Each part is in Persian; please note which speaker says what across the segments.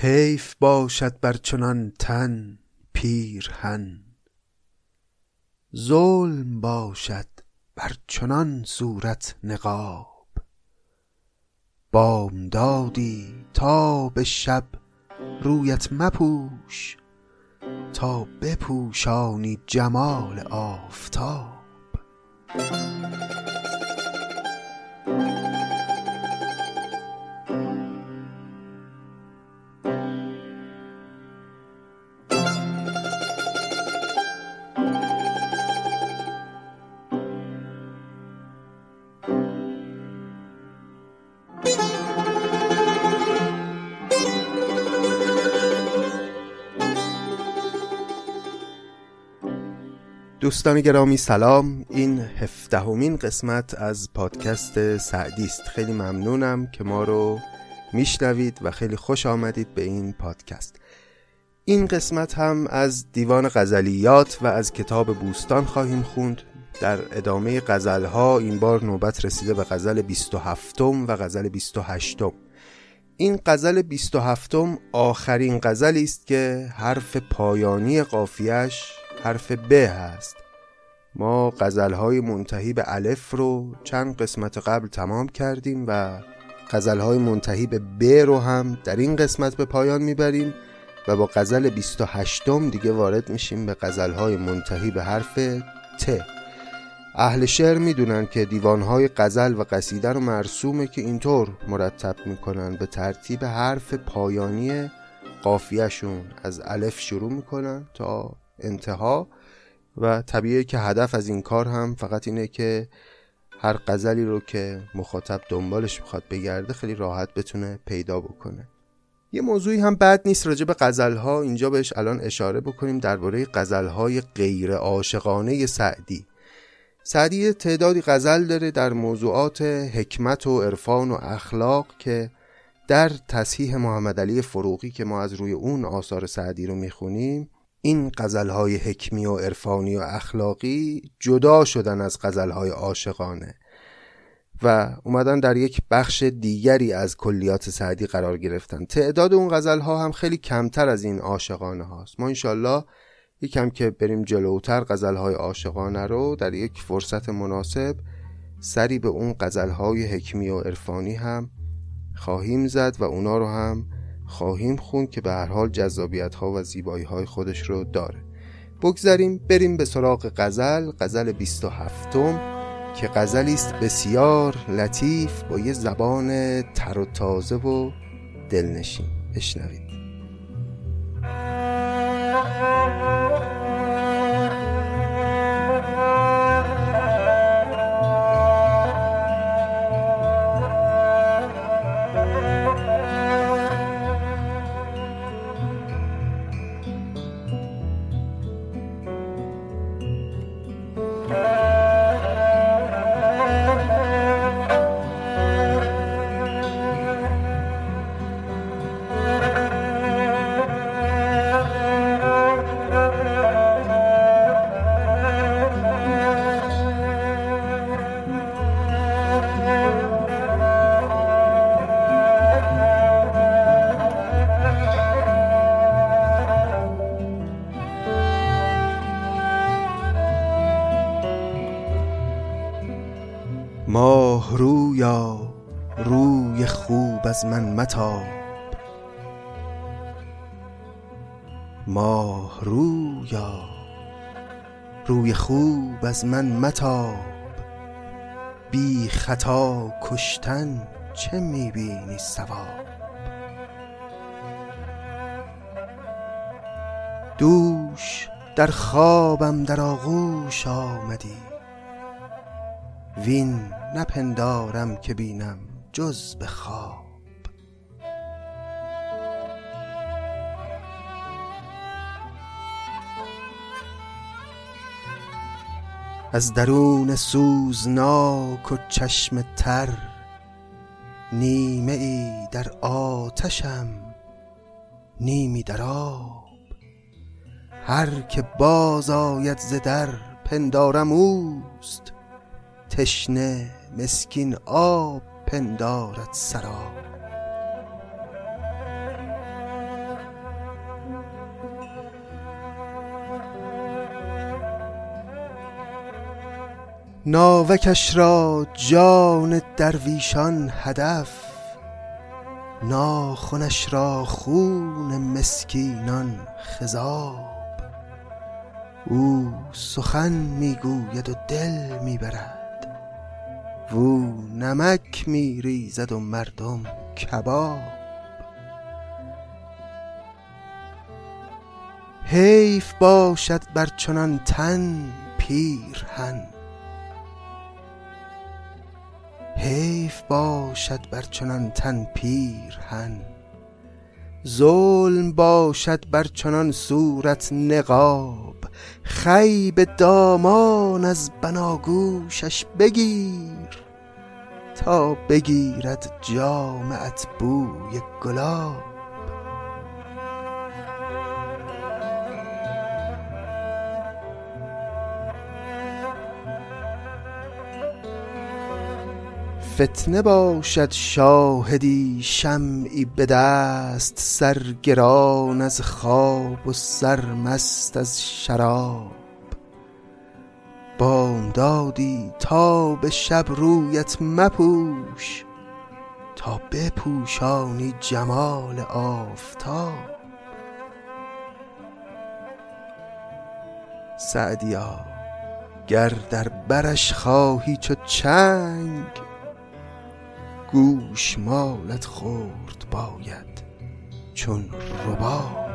Speaker 1: حیف باشد بر چنان تن پیرهن ظلم باشد بر چنان صورت نقاب. بامدادی تا به شب رویت مپوش تا بپوشانی جمال آفتاب. دوستان گرامی سلام. این هفدهمین قسمت از پادکست سعدی است. خیلی ممنونم که ما رو میشنوید و خیلی خوش آمدید به این پادکست. این قسمت هم از دیوان غزلیات و از کتاب بوستان خواهیم خوند. در ادامه غزلها این بار نوبت رسیده به غزل 27 و غزل 28 این غزل 27 آخرین غزلی است که حرف پایانی قافیش حرف ب هست. ما غزلهای منتهی به الف رو چند قسمت قبل تمام کردیم و غزلهای منتهی به ب رو هم در این قسمت به پایان می‌بریم و با غزل 28 دیگه وارد میشیم به غزلهای منتهی به حرف ت. اهل شعر می‌دونن که دیوانهای غزل و قصیده رو مرسومه که اینطور مرتب می‌کنن به ترتیب حرف پایانی قافیهشون. از الف شروع می‌کنن تا انتها و طبیعه که هدف از این کار هم فقط اینه که هر غزلی رو که مخاطب دنبالش می‌خواد بگرده خیلی راحت بتونه پیدا بکنه. یه موضوعی هم بد نیست راجع به غزلها. اینجا بهش الان اشاره بکنیم درباره غزلهای غیر عاشقانه سعدی. سعدی تعدادی غزل داره در موضوعات حکمت و عرفان و اخلاق که در تصحیح محمد علی فروغی که ما از روی اون آثار سعدی رو می‌خونیم این غزلهای حکمی و عرفانی و اخلاقی جدا شدن از غزلهای عاشقانه و اومدن در یک بخش دیگری از کلیات سعدی قرار گرفتن. تعداد اون غزلها هم خیلی کمتر از این عاشقانه هاست. ما انشالله یکم که بریم جلوتر غزلهای عاشقانه رو در یک فرصت مناسب سری به اون غزلهای حکمی و عرفانی هم خواهیم زد و اونا رو هم خواهیم خوند که به هر حال جذابیت ها و زیبایی های خودش رو داره. بگذاریم بریم به سراغ غزل غزل 27 که غزلی است بسیار لطیف با یه زبان تر و تازه و دلنشین. بشنوید. ماه رویا. روی خوب از من متاب. بی خطا کشتن چه می‌بینی سواب دوش در خوابم در آغوش آمدی. وین نپندارم که بینم جز به خواب. از درون سوزناک و چشم تر نیمه ای در آتشم نیمی در آب. هر که باز آید ز در پندارم اوست. تشنه مسکین آب پندارد سراب. ناوکش را جان درویشان هدف ناخونش را خون مسکینان خضاب. او سخن می‌گوید و دل می‌برد وو نمک میریزد و مردم کباب. حیف باشد بر چنان تن پیرهن حیف باشد بر چنان تن پیرهن ظلم باشد بر چنان صورت نقاب. خیب دامان از بناگوشش بگیر. تا بگیرد جامعت بوی گلاب. فتنه باشد شاهدی شمعی به دست سرگران از خواب و سرمست از شراب. بامدادی تا به شب رویت مپوش تا بپوشانی جمال آفتاب. سعدیا گر در برش خواهی چو چنگ گوش مالت خورد باید چون رباب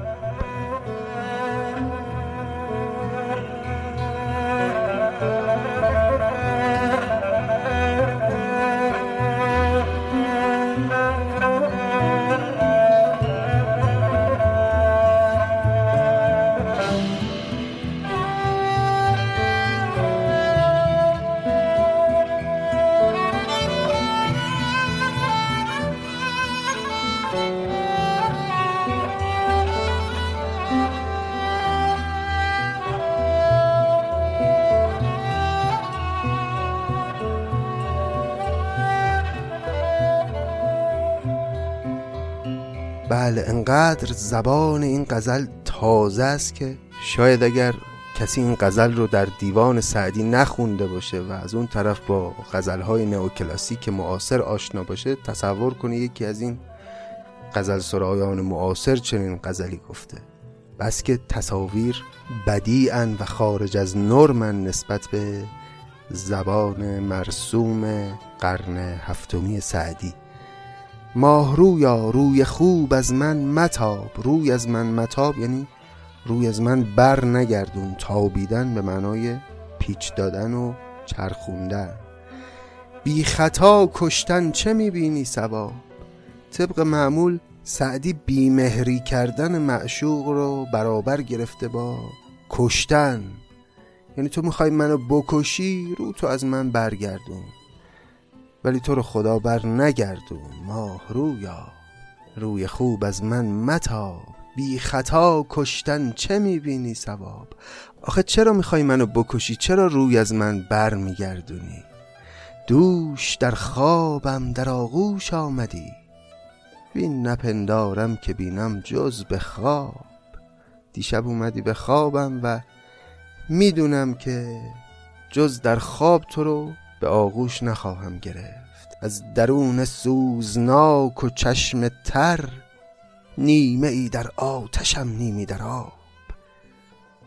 Speaker 1: بله انقدر زبان این غزل تازه است که شاید اگر کسی این غزل رو در دیوان سعدی نخونده باشه و از اون طرف با غزلهای نئوکلاسیک معاصر آشنا باشه تصور کنه یکی از این غزل سرایان معاصر چنین غزلی گفته. بس که تصاویر بدیعن و خارج از نرمن نسبت به زبان مرسوم قرن هفتمی سعدی. ماه رویا روی خوب از من متاب. روی از من متاب یعنی روی از من بر نگردون. تابیدن به معنای پیچ دادن و چرخوندن. بی خطا کشتن چه می‌بینی سواب طبق معمول سعدی بیمهری کردن معشوق رو برابر گرفته با کشتن. یعنی تو می‌خوای منو بکشی رو تو از من برگردون. ولی تو رو خدا بر نگردون ماه رویا. روی خوب از من متا. بی خطا کشتن چه می‌بینی سواب آخه چرا می‌خوای منو بکشی؟ چرا روی از من بر میگردونی دوش در خوابم در آغوش آمدی. بین نپندارم که بینم جز به خواب. دیشب اومدی به خوابم و می‌دونم که جز در خواب تو رو به آغوش نخواهم گرفت. از درون سوزناک و چشم تر نیمه ای در آتشم نیمی در آب.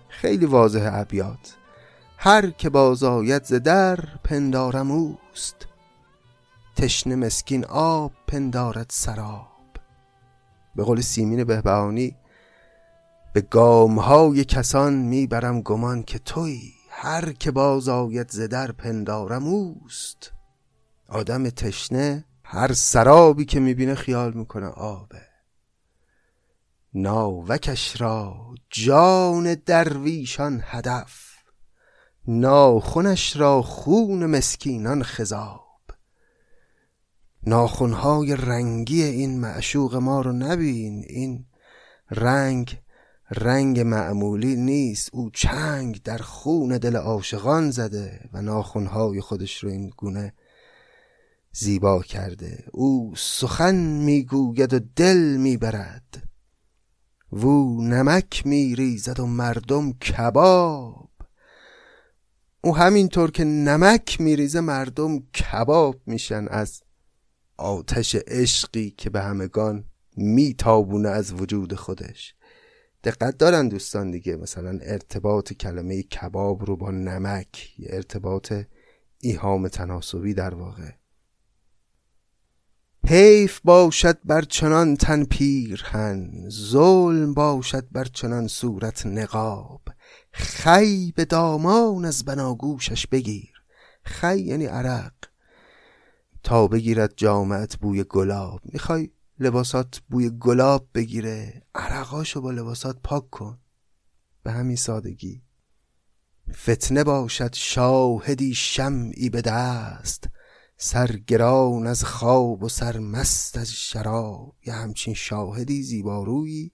Speaker 1: خیلی واضح ابیات. هر که بازاید ز در پندارم اوست. تشنه مسکین آب پندارد سراب. به قول سیمین بهبهانی به گامهای کسان می‌برم گمان که تویی هر که باز آید ز در پندارم اوست. آدم تشنه هر سرابی که می‌بینه خیال می‌کنه. آبه. ناوکش را جان درویشان هدف. ناخونش را خون مسکینان خضاب. ناخونهای رنگی این معشوق ما رو نبین. این رنگ رنگ معمولی نیست. او چنگ در خون دل عاشقان زده و ناخونهای خودش رو این گونه زیبا کرده. او سخن می‌گوید و دل می‌برد. وو نمک میریزد و مردم کباب. او همینطور که نمک میریزه مردم کباب میشن از آتش عشقی که به همگان میتابونه از وجود خودش. دقت دارن دوستان دیگه مثلا ارتباط کلمه کباب رو با نمک یه ارتباط ایهام تناسبی در واقع. حیف باشد بر چنان تن پیرهن ظلم باشد بر چنان صورت نقاب. خی به دامان از بناگوشش بگیر. خی یعنی عرق. تا بگیرد جامعت بوی گلاب. می‌خوای لباسات بوی گلاب بگیره عرقاشو با لباسات پاک کن. به همین سادگی. فتنه باشد شاهدی شمعی به دست. سرگران از خواب و سرمست از شراب یه همچین شاهدی زیبارویی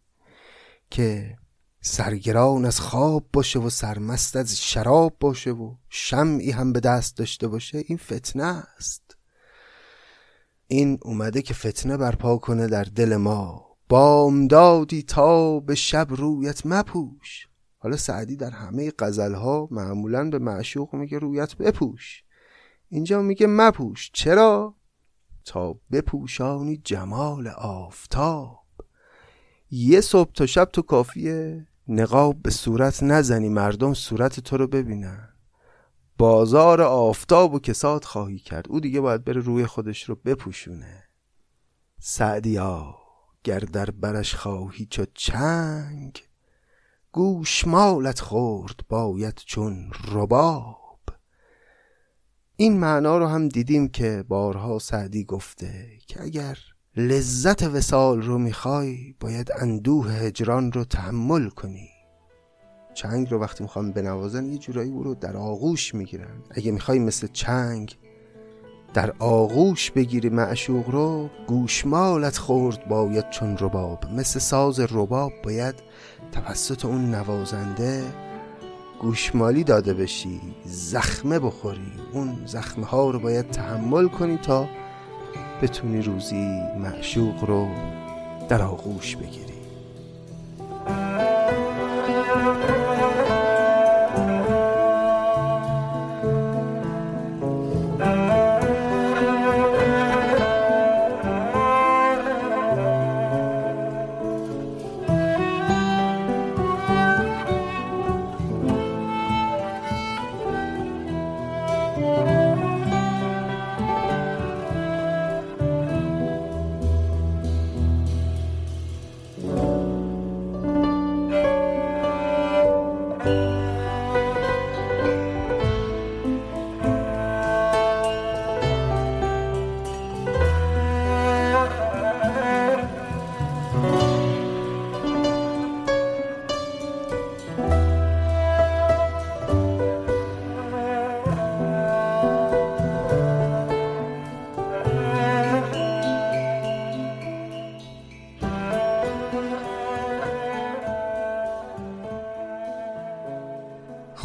Speaker 1: که سرگران از خواب باشه و سرمست از شراب باشه و شمعی هم به دست داشته باشه این فتنه است. این اومده که فتنه برپا کنه در دل ما. بامدادی تا به شب رویت مپوش. حالا سعدی در همه قزلها معمولا به معشوق میگه رویت بپوش. اینجا میگه مپوش. چرا؟ تا بپوشانی جمال آفتاب. یه صبح تا شب تو کافیه نقاب به صورت نزنی مردم صورت تو رو ببینن. بازار آفتاب و کساد خواهی کرد. او دیگه باید بره روی خودش رو بپوشونه. سعدیا گر در برش خواهی چو چنگ گوش مالت خورد باید چون رباب. این معنا رو هم دیدیم که بارها سعدی گفته که اگر لذت وسال رو می‌خوای باید اندوه هجران رو تحمل کنی. چنگ رو وقتی می‌خوام بنوازن یه جورایی او رو در آغوش می‌گیرن. اگه می‌خوای مثل چنگ در آغوش بگیری معشوق رو گوشمالت خورد باید چون رباب. مثل ساز رباب باید توسط اون نوازنده گوشمالی داده بشی زخمه بخوری اون زخمه ها رو باید تحمل کنی تا بتونی روزی معشوق رو در آغوش بگیری.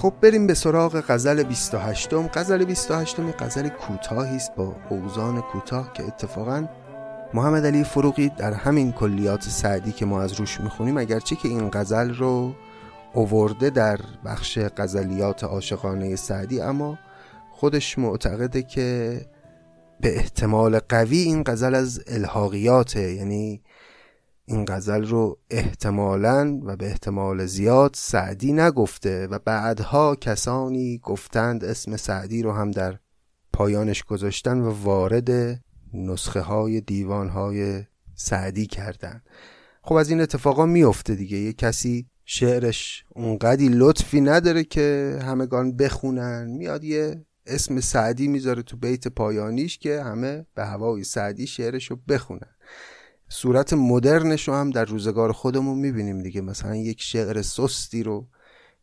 Speaker 1: خب بریم به سراغ غزل 28 م غزل 28 م غزل کوتاهی است با اوزان کوتاه که اتفاقا محمد علی فروغی در همین کلیات سعدی که ما از روش می‌خونیم اگرچه که این غزل رو اوورده در بخش غزلیات عاشقانه سعدی اما خودش معتقده که به احتمال قوی این غزل از الحاقیاته. یعنی این غزل رو احتمالا و به احتمال زیاد سعدی نگفته و بعدها کسانی گفتند اسم سعدی رو هم در پایانش گذاشتن و وارد نسخه های دیوان های سعدی کردن. خب از این اتفاقا میفته دیگه. یه کسی شعرش اونقدی لطفی نداره که همگان بخونن. میاد یه اسم سعدی می‌ذاره تو بیت پایانیش که همه به هوای سعدی شعرش رو بخونن. صورت مدرنش رو هم در روزگار خودمون می‌بینیم دیگه. مثلا یک شعر سستی رو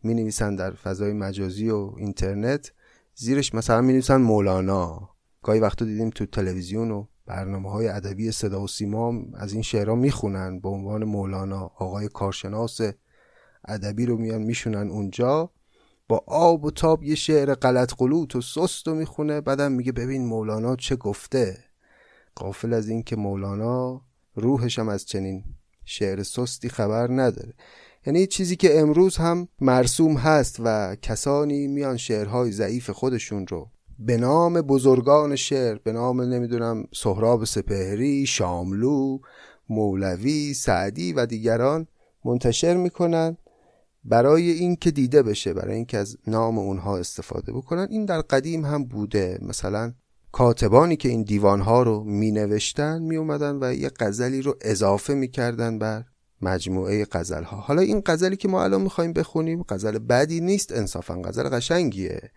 Speaker 1: می نویسن در فضای مجازی و اینترنت. زیرش مثلا می نویسن مولانا. گاهی وقتا دیدیم تو تلویزیون و برنامه های ادبی صدا و سیما از این شعرها می‌خونن. به عنوان مولانا آقای کارشناس ادبی رو میان میشونن اونجا. با آب و تاب یه شعر غلط قلوت و سست رو می‌خونه. بعدم میگه ببین مولانا چه گفته. قافل از این که مولانا روحش هم از چنین شعر سستی خبر نداره. یعنی چیزی که امروز هم مرسوم هست و کسانی میان شعرهای ضعیف خودشون رو به نام بزرگان شعر به نام نمی‌دونم سهراب سپهری شاملو مولوی سعدی و دیگران منتشر می‌کنن برای اینکه دیده بشه برای اینکه از نام اونها استفاده بکنن. این در قدیم هم بوده. مثلا کاتبانی که این دیوانها رو می نوشتن می اومدن و یه غزلی رو اضافه می کردن بر مجموعه غزل ها حالا این غزلی که ما الان می‌خوایم بخونیم غزل بدی نیست انصافا غزل قشنگیه.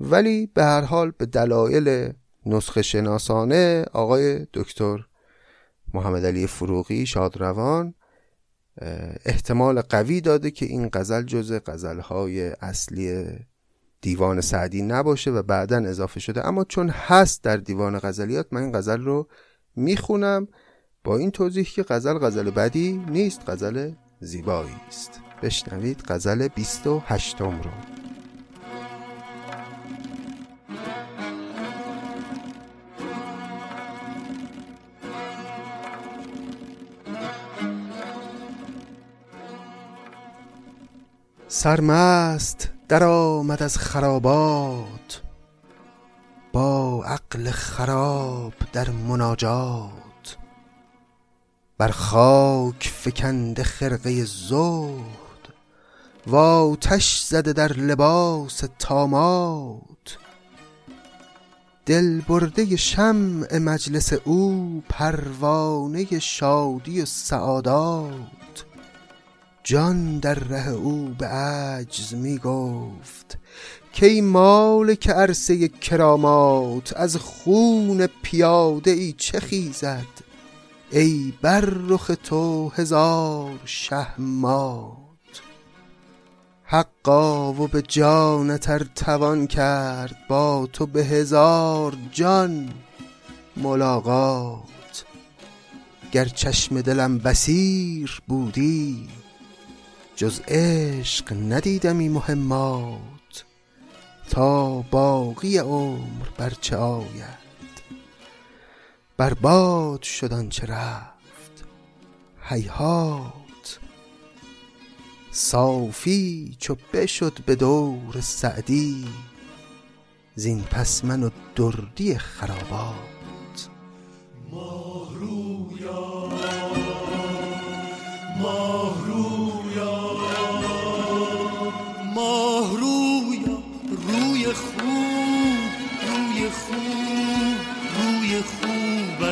Speaker 1: ولی به هر حال به دلایل نسخه شناسانه آقای دکتر محمد علی فروغی شادروان احتمال قوی داده که این غزل جز غزلهای اصلی دیوان سعدی نباشه و بعدا اضافه شده. اما چون هست در دیوان غزلیات من این غزل رو می‌خونم با این توضیح که غزل غزل بدی نیست غزل زیبایی است. بشنوید غزل 28 رو. سرمست در آمد از خرابات با عقل خراب در مناجات. بر خاک فکنده خرقه زهد و آتش زده در لباس تامات دل برده شمع مجلس او پروانه شادی و سعادات. جان در ره او به عجز می گفت کی مال که عرصه کرامات از خون پیاده ای چه خیزد؟ ای بر رخ تو هزار شهمات. حقا و به جانتر توان کرد با تو به هزار جان ملاقات. گر چشم دلم بسیر بودی جز عشق ندیدمی مهمات تا باقی عمر بر چه آید؟ برباد شد چه رفت هیهات. صافی چو بشد به دور سعدی زین پس من و دردی خرابات. ماهرویا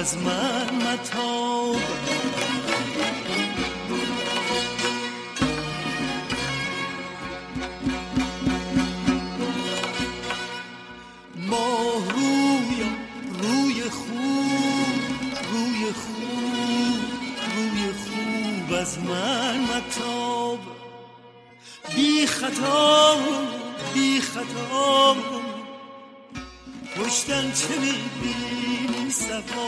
Speaker 2: از من متاب. ماه روی خوب روی خوب روی خوب از من متاب. بی خطا بی خطا. پشتن چه می‌بینی سفا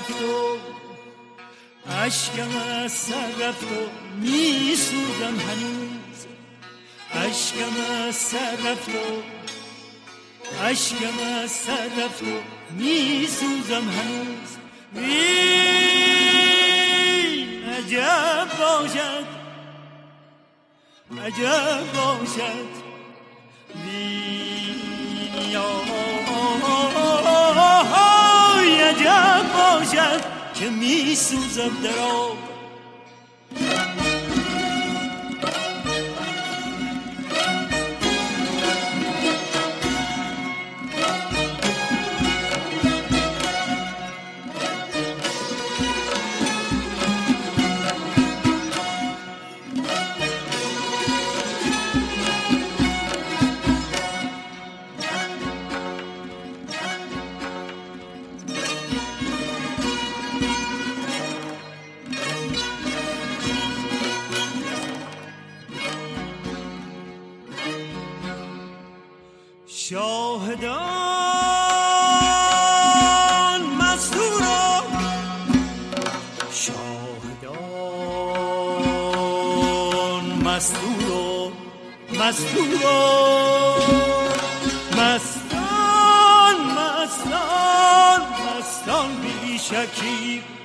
Speaker 2: رفت و اشکم از سر رفت و می سوزم هنوز. اشکم از سر رفت و اشکم از سر رفت و می سوزم هنوز. وی عجب باشد. عجب باشد. وی باشد که می سوزم در آب. بی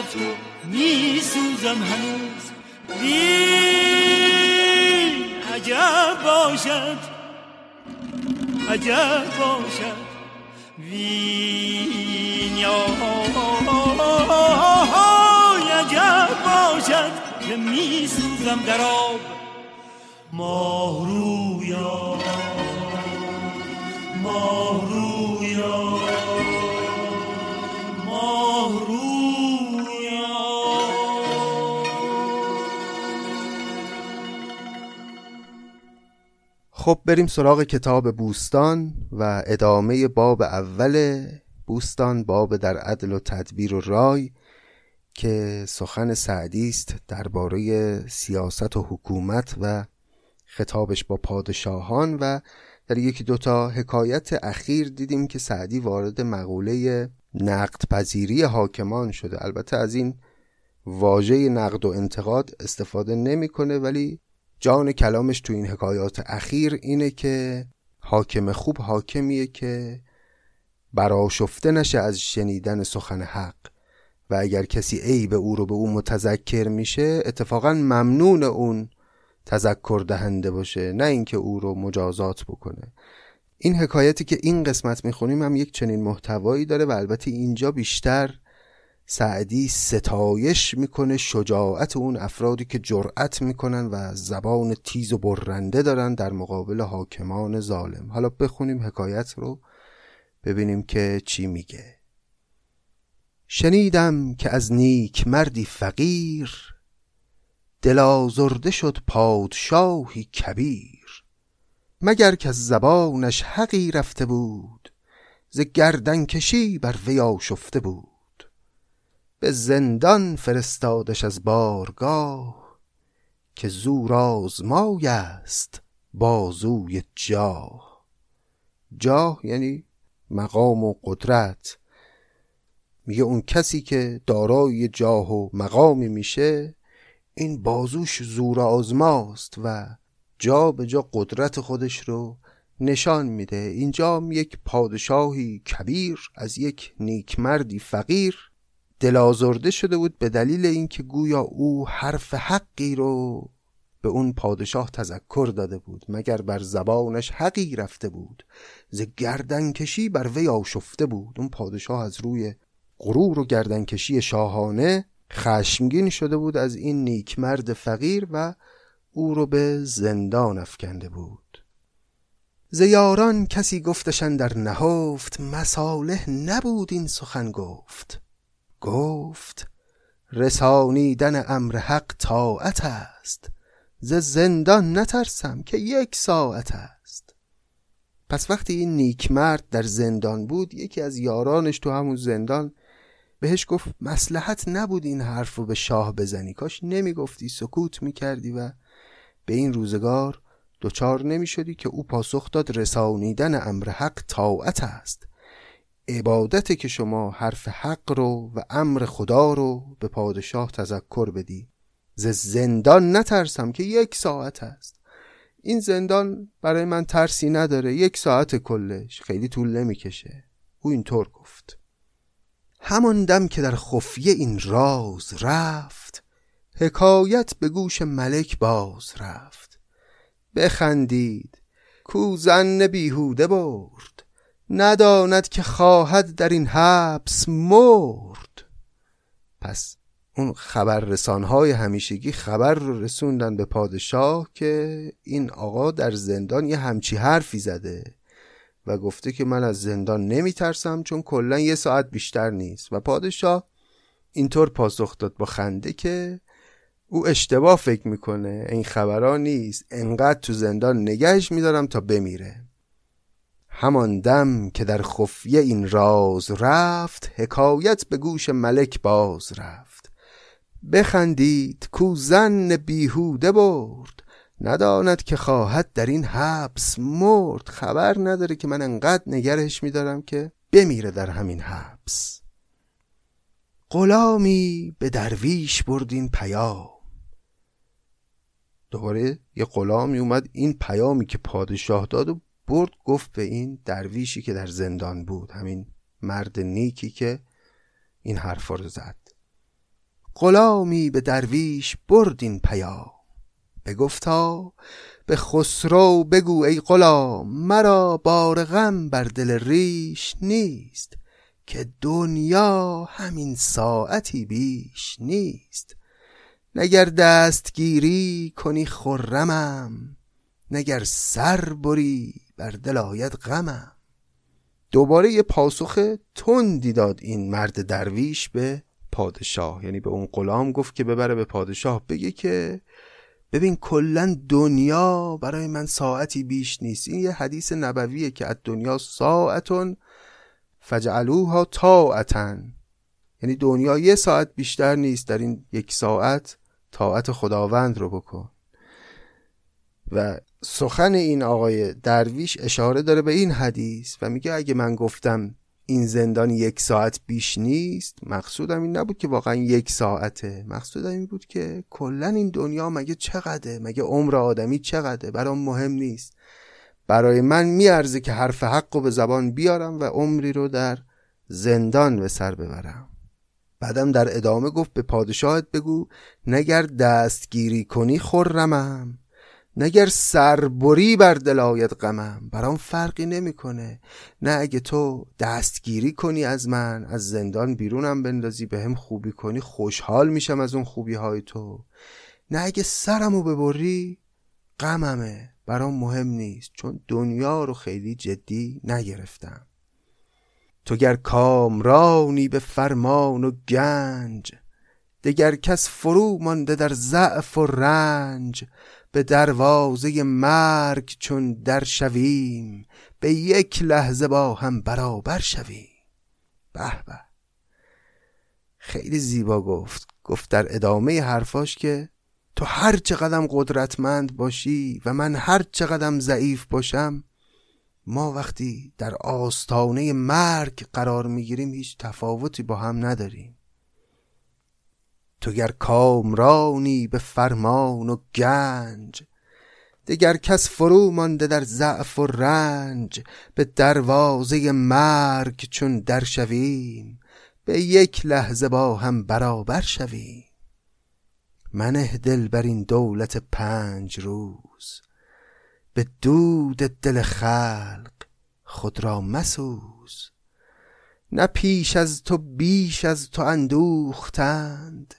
Speaker 2: رفت و می سوزم هنوز. وین عجب باشد. عجب باشد. وین یا عجب باشد که می سوزم در آب ماه رویا. ماه رویا.
Speaker 1: خب بریم سراغ کتاب بوستان و ادامه باب اول بوستان باب در عدل و تدبیر و رای که سخن سعدی است درباره سیاست و حکومت و خطابش با پادشاهان و در یکی دوتا حکایت اخیر دیدیم که سعدی وارد مقوله نقد پذیری حاکمان شده. البته از این واژه نقد و انتقاد استفاده نمی‌کنه ولی جان کلامش تو این حکایات اخیر اینه که حاکم خوب حاکمیه که براشفته نشه از شنیدن سخن حق. و اگر کسی عیب او رو به او متذکر میشه اتفاقا ممنون اون تذکر دهنده باشه نه اینکه او رو مجازات بکنه. این حکایتی که این قسمت می‌خونیم هم یک چنین محتوایی داره و البته اینجا بیشتر سعدی ستایش می‌کنه شجاعت اون افرادی که جرأت می‌کنن و زبان تیز و برنده دارن در مقابل حاکمان ظالم. حالا بخونیم حکایت رو ببینیم که چی میگه. شنیدم که از نیک مردی فقیر دل آزرده شد پادشاهی کبیر. مگر که از زبانش حقی رفته بود ز گردن کشی بر وی آشفته بود. زندان فرستادش از بارگاه که زور آزمای است بازوی جاه. جاه یعنی مقام و قدرت. میگه اون کسی که دارای جاه و مقامی میشه این بازوش زور آزماست و جا به جا قدرت خودش رو نشان میده. اینجا یک پادشاهی کبیر از یک نیکمردی فقیر دلازرده شده بود به دلیل اینکه گویا او حرف حقی رو به اون پادشاه تذکر داده بود مگر بر زبانش حقی رفته بود ز گردن کشی بر وی آشفته بود. اون پادشاه از روی غرور و گردنکشی شاهانه خشمگین شده بود از این نیکمرد فقیر و او رو به زندان افکنده بود. زیاران کسی گفتشن در نهفت مساله نبود این سخن گفت. گفت رسانیدن امر حق طاعت است. ز زندان نترسم که یک ساعت است. پس وقتی این نیکمرد در زندان بود یکی از یارانش تو همون زندان بهش گفت مسلحت نبود این حرف رو به شاه بزنی. کاش نمی‌گفتی سکوت می‌کردی و به این روزگار دچار نمی شدی که او پاسخ داد رسانیدن امر حق طاعت است. عبادت که شما حرف حق رو و امر خدا رو به پادشاه تذکر بدی. ز زندان نترسم که یک ساعت است. این زندان برای من ترسی نداره. یک ساعت کلش. خیلی طول نمی‌کشه. او اینطور گفت. همان دم که در خفیه این راز رفت حکایت به گوش ملک باز رفت. بخندید. کو زن بیهوده برد. نداند که خواهد در این حبس مرد. پس اون خبررسانهای همیشگی خبر رو رسوندن به پادشاه که این آقا در زندان یه همچی حرفی زده و گفته که من از زندان نمی ترسم چون کلا یه ساعت بیشتر نیست. و پادشاه اینطور پاسخ داد با خنده که او اشتباه فکر می‌کنه. این خبرها نیست. انقدر تو زندان نگهش میدارم تا بمیره. همان دم که در خفیه این راز رفت حکایت به گوش ملک باز رفت. بخندید کو زن بیهوده برد نداند که خواهد در این حبس مرد. خبر نداره که من انقدر نگرش میدارم که بمیره در همین حبس. غلامی به درویش برد این پیام. دوباره یه غلامی اومد این پیامی که پادشاه داد و برد گفت به این درویشی که در زندان بود همین مرد نیکی که این حرف رو زد. غلامی به درویش برد این پیام. بگفتا به خسرو بگو ای غلام مرا بار غم بر دل ریش نیست که دنیا همین ساعتی بیش نیست. نگر دستگیری کنی خرمم نگر سر بری بر دل آید غمم. دوباره یه پاسخ تندی داد این مرد درویش به پادشاه. یعنی به اون غلام گفت که ببره به پادشاه. بگه که ببین کلا دنیا برای من ساعتی بیش نیست. این یه حدیث نبویه که از دنیا ساعتون فجعلوها طاعتن یعنی دنیا یه ساعت بیشتر نیست. در این یک ساعت طاعت خداوند رو بکن. و سخن این آقای درویش اشاره داره به این حدیث و میگه اگه من گفتم این زندان یک ساعت بیش نیست مقصودم این نبود که واقعا یک ساعته. مقصودم این بود که کلا این دنیا مگه چقدره؟ مگه عمر آدمی چقدره؟ برام مهم نیست. برای من میارزه که حرف حق رو به زبان بیارم و عمری رو در زندان به سر ببرم. بعدم در ادامه گفت به پادشاهت بگو نگر دستگیری کنی خرمم. نگر سربری بر دل آید غمم برام فرقی نمی‌کنه. نه اگه تو دستگیری کنی از من از زندان بیرونم بندازی به هم خوبی کنی خوشحال میشم از اون خوبی های تو. نه اگه سرمو ببری غممه. برام مهم نیست چون دنیا رو خیلی جدی نگرفتم. تو گر کامرانی به فرمان و گنج دگر کس فرو مانده در ضعف و رنج به دروازه مرگ چون در شویم به یک لحظه با هم برابر شویم. به به. خیلی زیبا گفت گفت در ادامه حرفاش که تو هر چقدر قدرتمند باشی و من هر چقدر ضعیف باشم ما وقتی در آستانه مرگ قرار می‌گیریم هیچ تفاوتی با هم نداریم. تو گر کامرانی به فرمان و گنج دگر کس فرو مانده در ضعف و رنج به دروازه مرگ چون در شویم به یک لحظه با هم برابر شویم. منه دل بر این دولت پنج روز به دود دل خلق خود را مسوز. نه پیش از تو بیش از تو اندوختند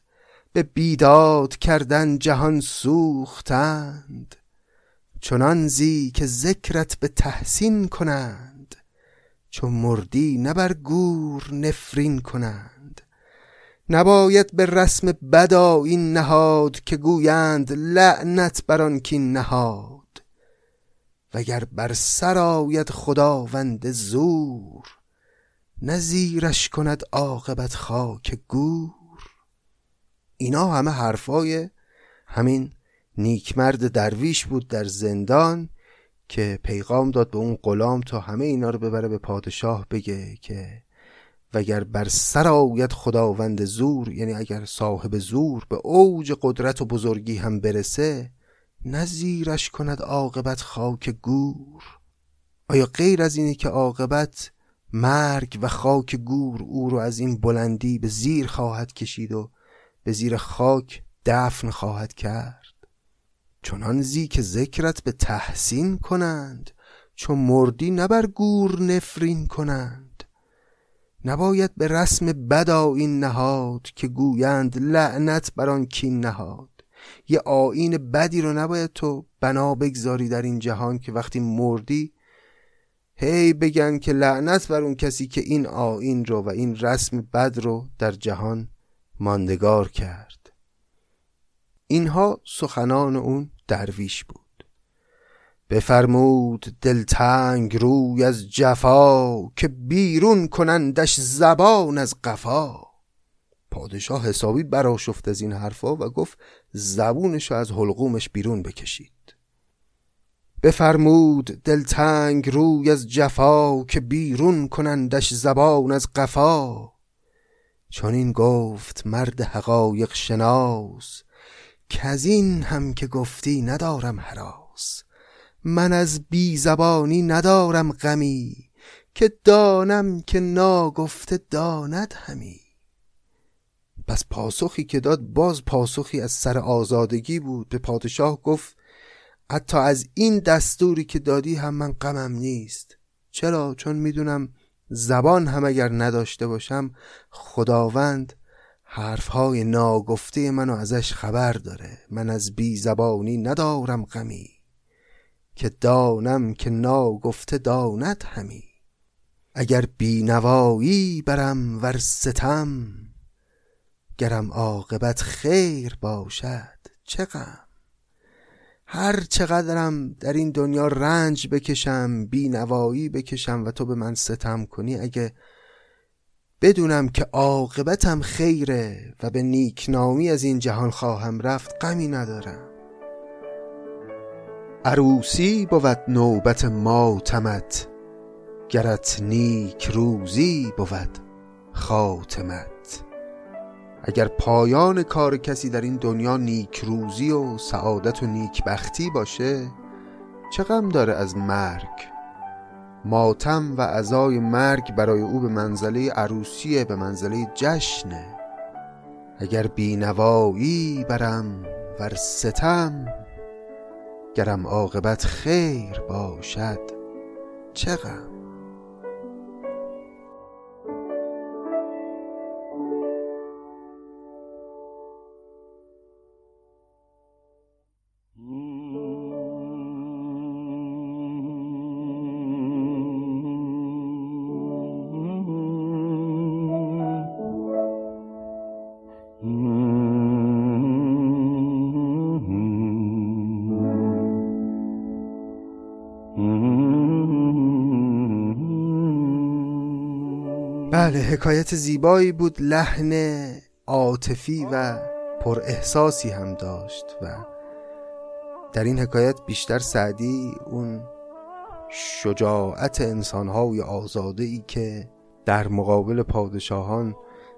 Speaker 1: به بیداد کردن جهان سوختند. چنان زی که ذکرت به تحسین کنند چون مردی نه بر گور نفرین کنند. نباید به رسم بدا این نهاد که گویند لعنت بر آن کین نهاد. وگر بر سر آید خداوند زور نزیرش کند عاقبت خاک گور. اینا همه حرفای همین نیکمرد درویش بود در زندان که پیغام داد به اون غلام تا همه اینا رو ببره به پادشاه بگه که وگر بر سر آید خداوند زور یعنی اگر صاحب زور به اوج قدرت و بزرگی هم برسه نزیرش کند عاقبت خاک گور. آیا غیر از اینه که عاقبت مرگ و خاک گور او رو از این بلندی به زیر خواهد کشید و به زیر خاک دفن خواهد کرد. چنان زی که ذکرت به تحسین کنند چون مردی نبر گور نفرین کنند. نباید به رسم بدا این نهاد که گویند لعنت بر آن کین نهاد. یه آین بدی رو نباید تو بنا بگذاری در این جهان که وقتی مردی هی بگن که لعنت بر اون کسی که این آین رو و این رسم بد رو در جهان ماندگار کرد. اینها سخنان اون درویش بود. بفرمود دلتنگ روی از جفا که بیرون کنندش زبان از قفا. پادشاه حسابی براشفت از این حرفا و گفت زبونش از حلقومش بیرون بکشید. بفرمود دلتنگ روی از جفا که بیرون کنندش زبان از قفا. چون این گفت مرد حقایق شناس این هم که گفتی ندارم حراس. من از بی زبانی ندارم غمی که دانم که ناگفته داند همی. پس پاسخی که داد باز پاسخی از سر آزادگی بود. به پادشاه گفت حتی از این دستوری که دادی هم من غمم نیست. چرا؟ چون می‌دونم زبان هم اگر نداشته باشم خداوند حرفهای ناگفته منو ازش خبر داره. من از بی زبانی ندارم غمی که دانم که ناگفته داند همی. اگر بینوایی برم ور ستم گرم عاقبت خیر باشد چه هر چقدرم در این دنیا رنج بکشم بینوایی بکشم و تو به من ستم کنی اگه بدونم که عاقبتم خیره و به نیکنامی از این جهان خواهم رفت غمی ندارم. عروسی بود نوبت ماتمت گرت نیک روزی بود خاتمت. اگر پایان کار کسی در این دنیا نیک روزی و سعادت و نیکبختی باشه چه غم داره از مرگ؟ ماتم و عزای مرگ برای او به منزله عروسیه به منزله جشنه اگر بینوایی برم ور ستم گرم عاقبت خیر باشد چه بله حکایت زیبایی بود لحن عاطفی و پر احساسی هم داشت و در این حکایت بیشتر سعدی اون شجاعت انسانهای آزاده ای که در مقابل پادشاهان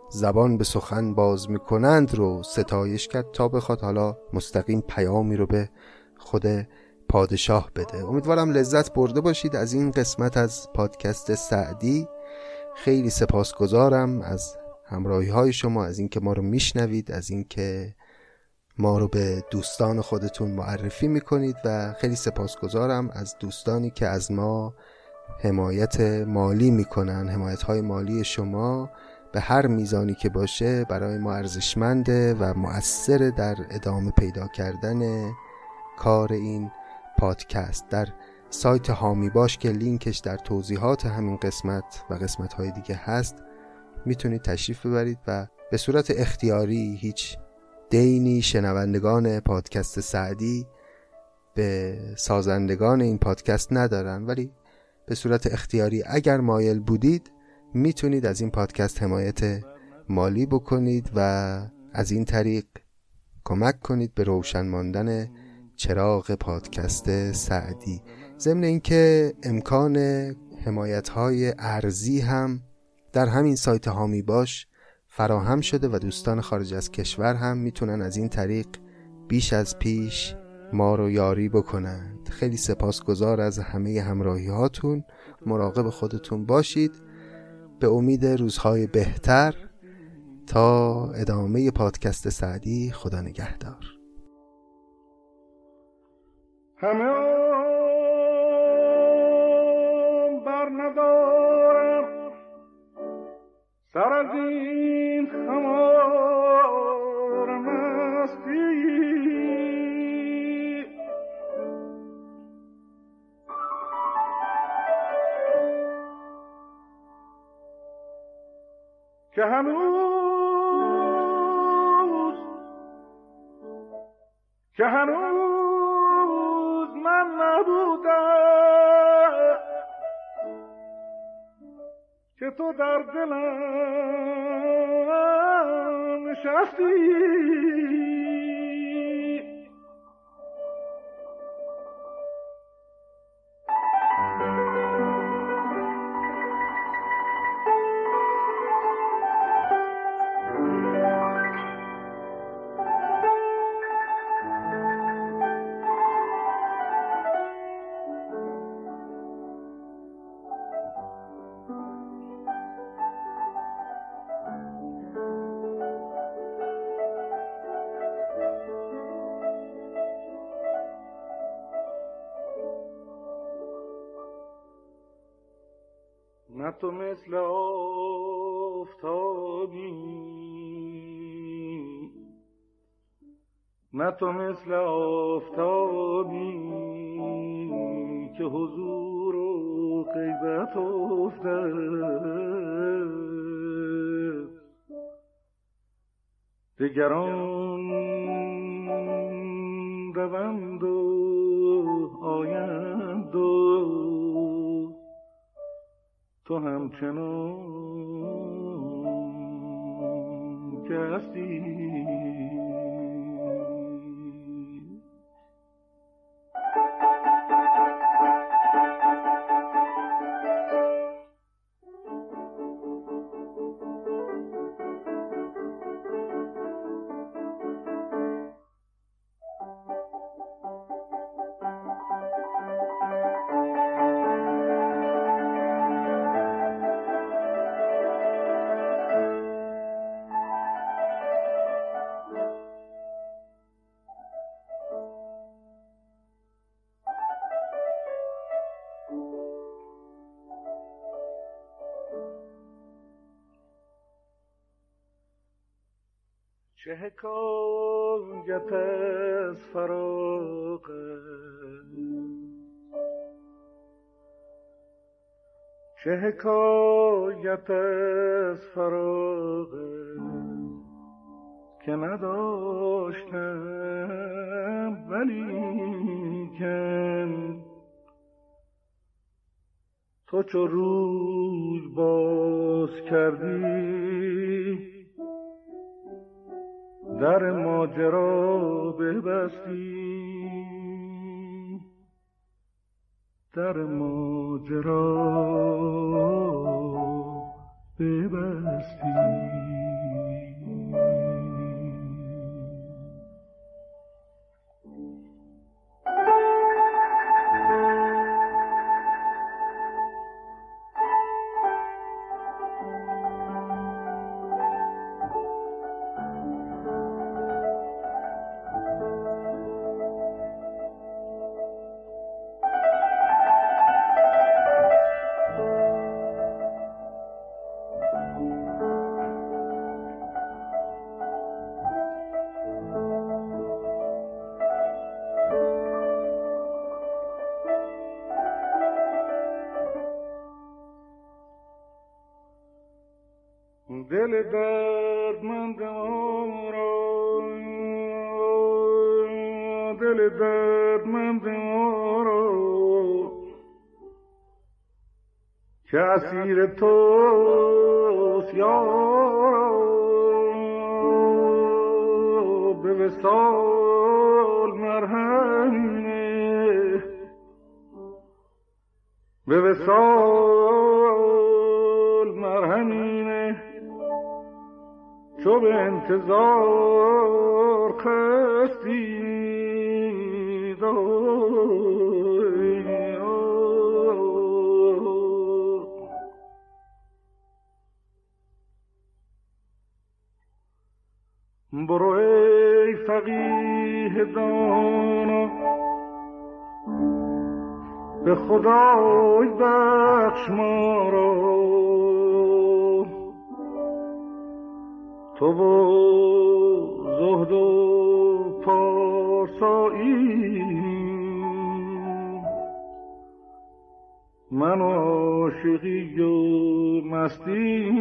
Speaker 1: زبان به سخن باز می‌کنند رو ستایش کرد تا بخواد حالا مستقیم پیامی رو به خود پادشاه بده. امیدوارم لذت برده باشید از این قسمت از پادکست سعدی. خیلی سپاسگزارم از همراهی های شما از اینکه ما رو میشنوید از اینکه ما رو به دوستان خودتون معرفی می‌کنید و خیلی سپاسگزارم از دوستانی که از ما حمایت مالی می‌کنن حمایت های مالی شما به هر میزانی که باشه برای ما ارزشمنده و مؤثر در ادامه پیدا کردن کار این پادکست. در سایت هامی باش که لینکش در توضیحات همین قسمت و قسمت های دیگه هست می‌تونید تشریف ببرید و به صورت اختیاری هیچ دینی شنوندگان پادکست سعدی به سازندگان این پادکست ندارن. ولی به صورت اختیاری اگر مایل بودید می‌تونید از این پادکست حمایت مالی بکنید و از این طریق کمک کنید به روشن ماندن چراغ پادکست سعدی. ضمن اینکه امکان حمایت های ارزی هم در همین سایت هامی باش فراهم شده و دوستان خارج از کشور هم می‌تونن از این طریق بیش از پیش ما رو یاری بکنند. خیلی سپاسگزار از همه همراهی هاتون مراقب خودتون باشید. به امید روزهای بهتر. تا ادامه پادکست سعدی خدا نگهدار.
Speaker 3: ندارم. سر از این خمار مستی. که هنوز که هنوز که تو در دلم نشستی. تو مثل آفتابی. نه تو مثل آفتابی که حضور و غیبت افتد دگران تو همچنان که چه حکایت از فراق؟ چه حکایت از فراق؟ که نداشتم ولی تو چو روی باز کردی در ماجرا ببستی. در ماجرا ببستی. دل دردمند ما را. دل دردمند ما را. که اسیر توست یارا. به وسال مرهم به وسال به انتظار خستی برو ای فقیه دانا. به خدای بخش ما را. تو با زهد و پارسایی. من عاشقی و مستی.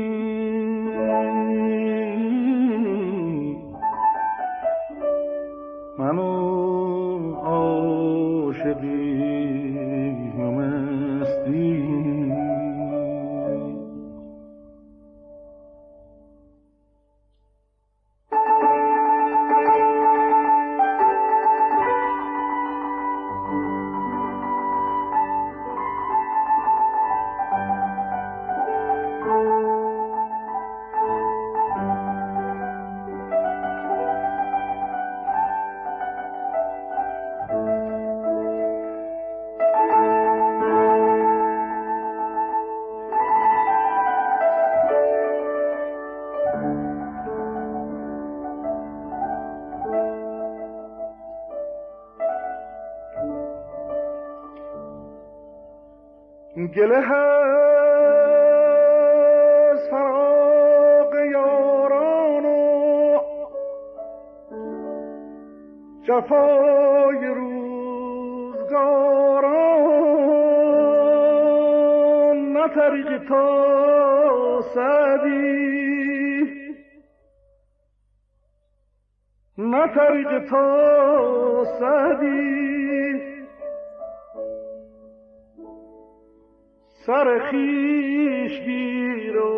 Speaker 3: طریق تا سعدی. نه طریق تا سعدی. سر خیش گیر و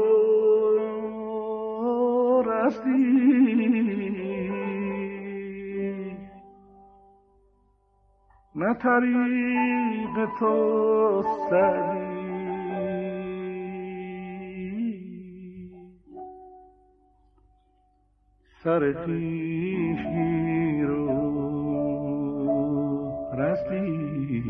Speaker 3: رستی. نه طریق تو سری سر خیش گیر و رستی.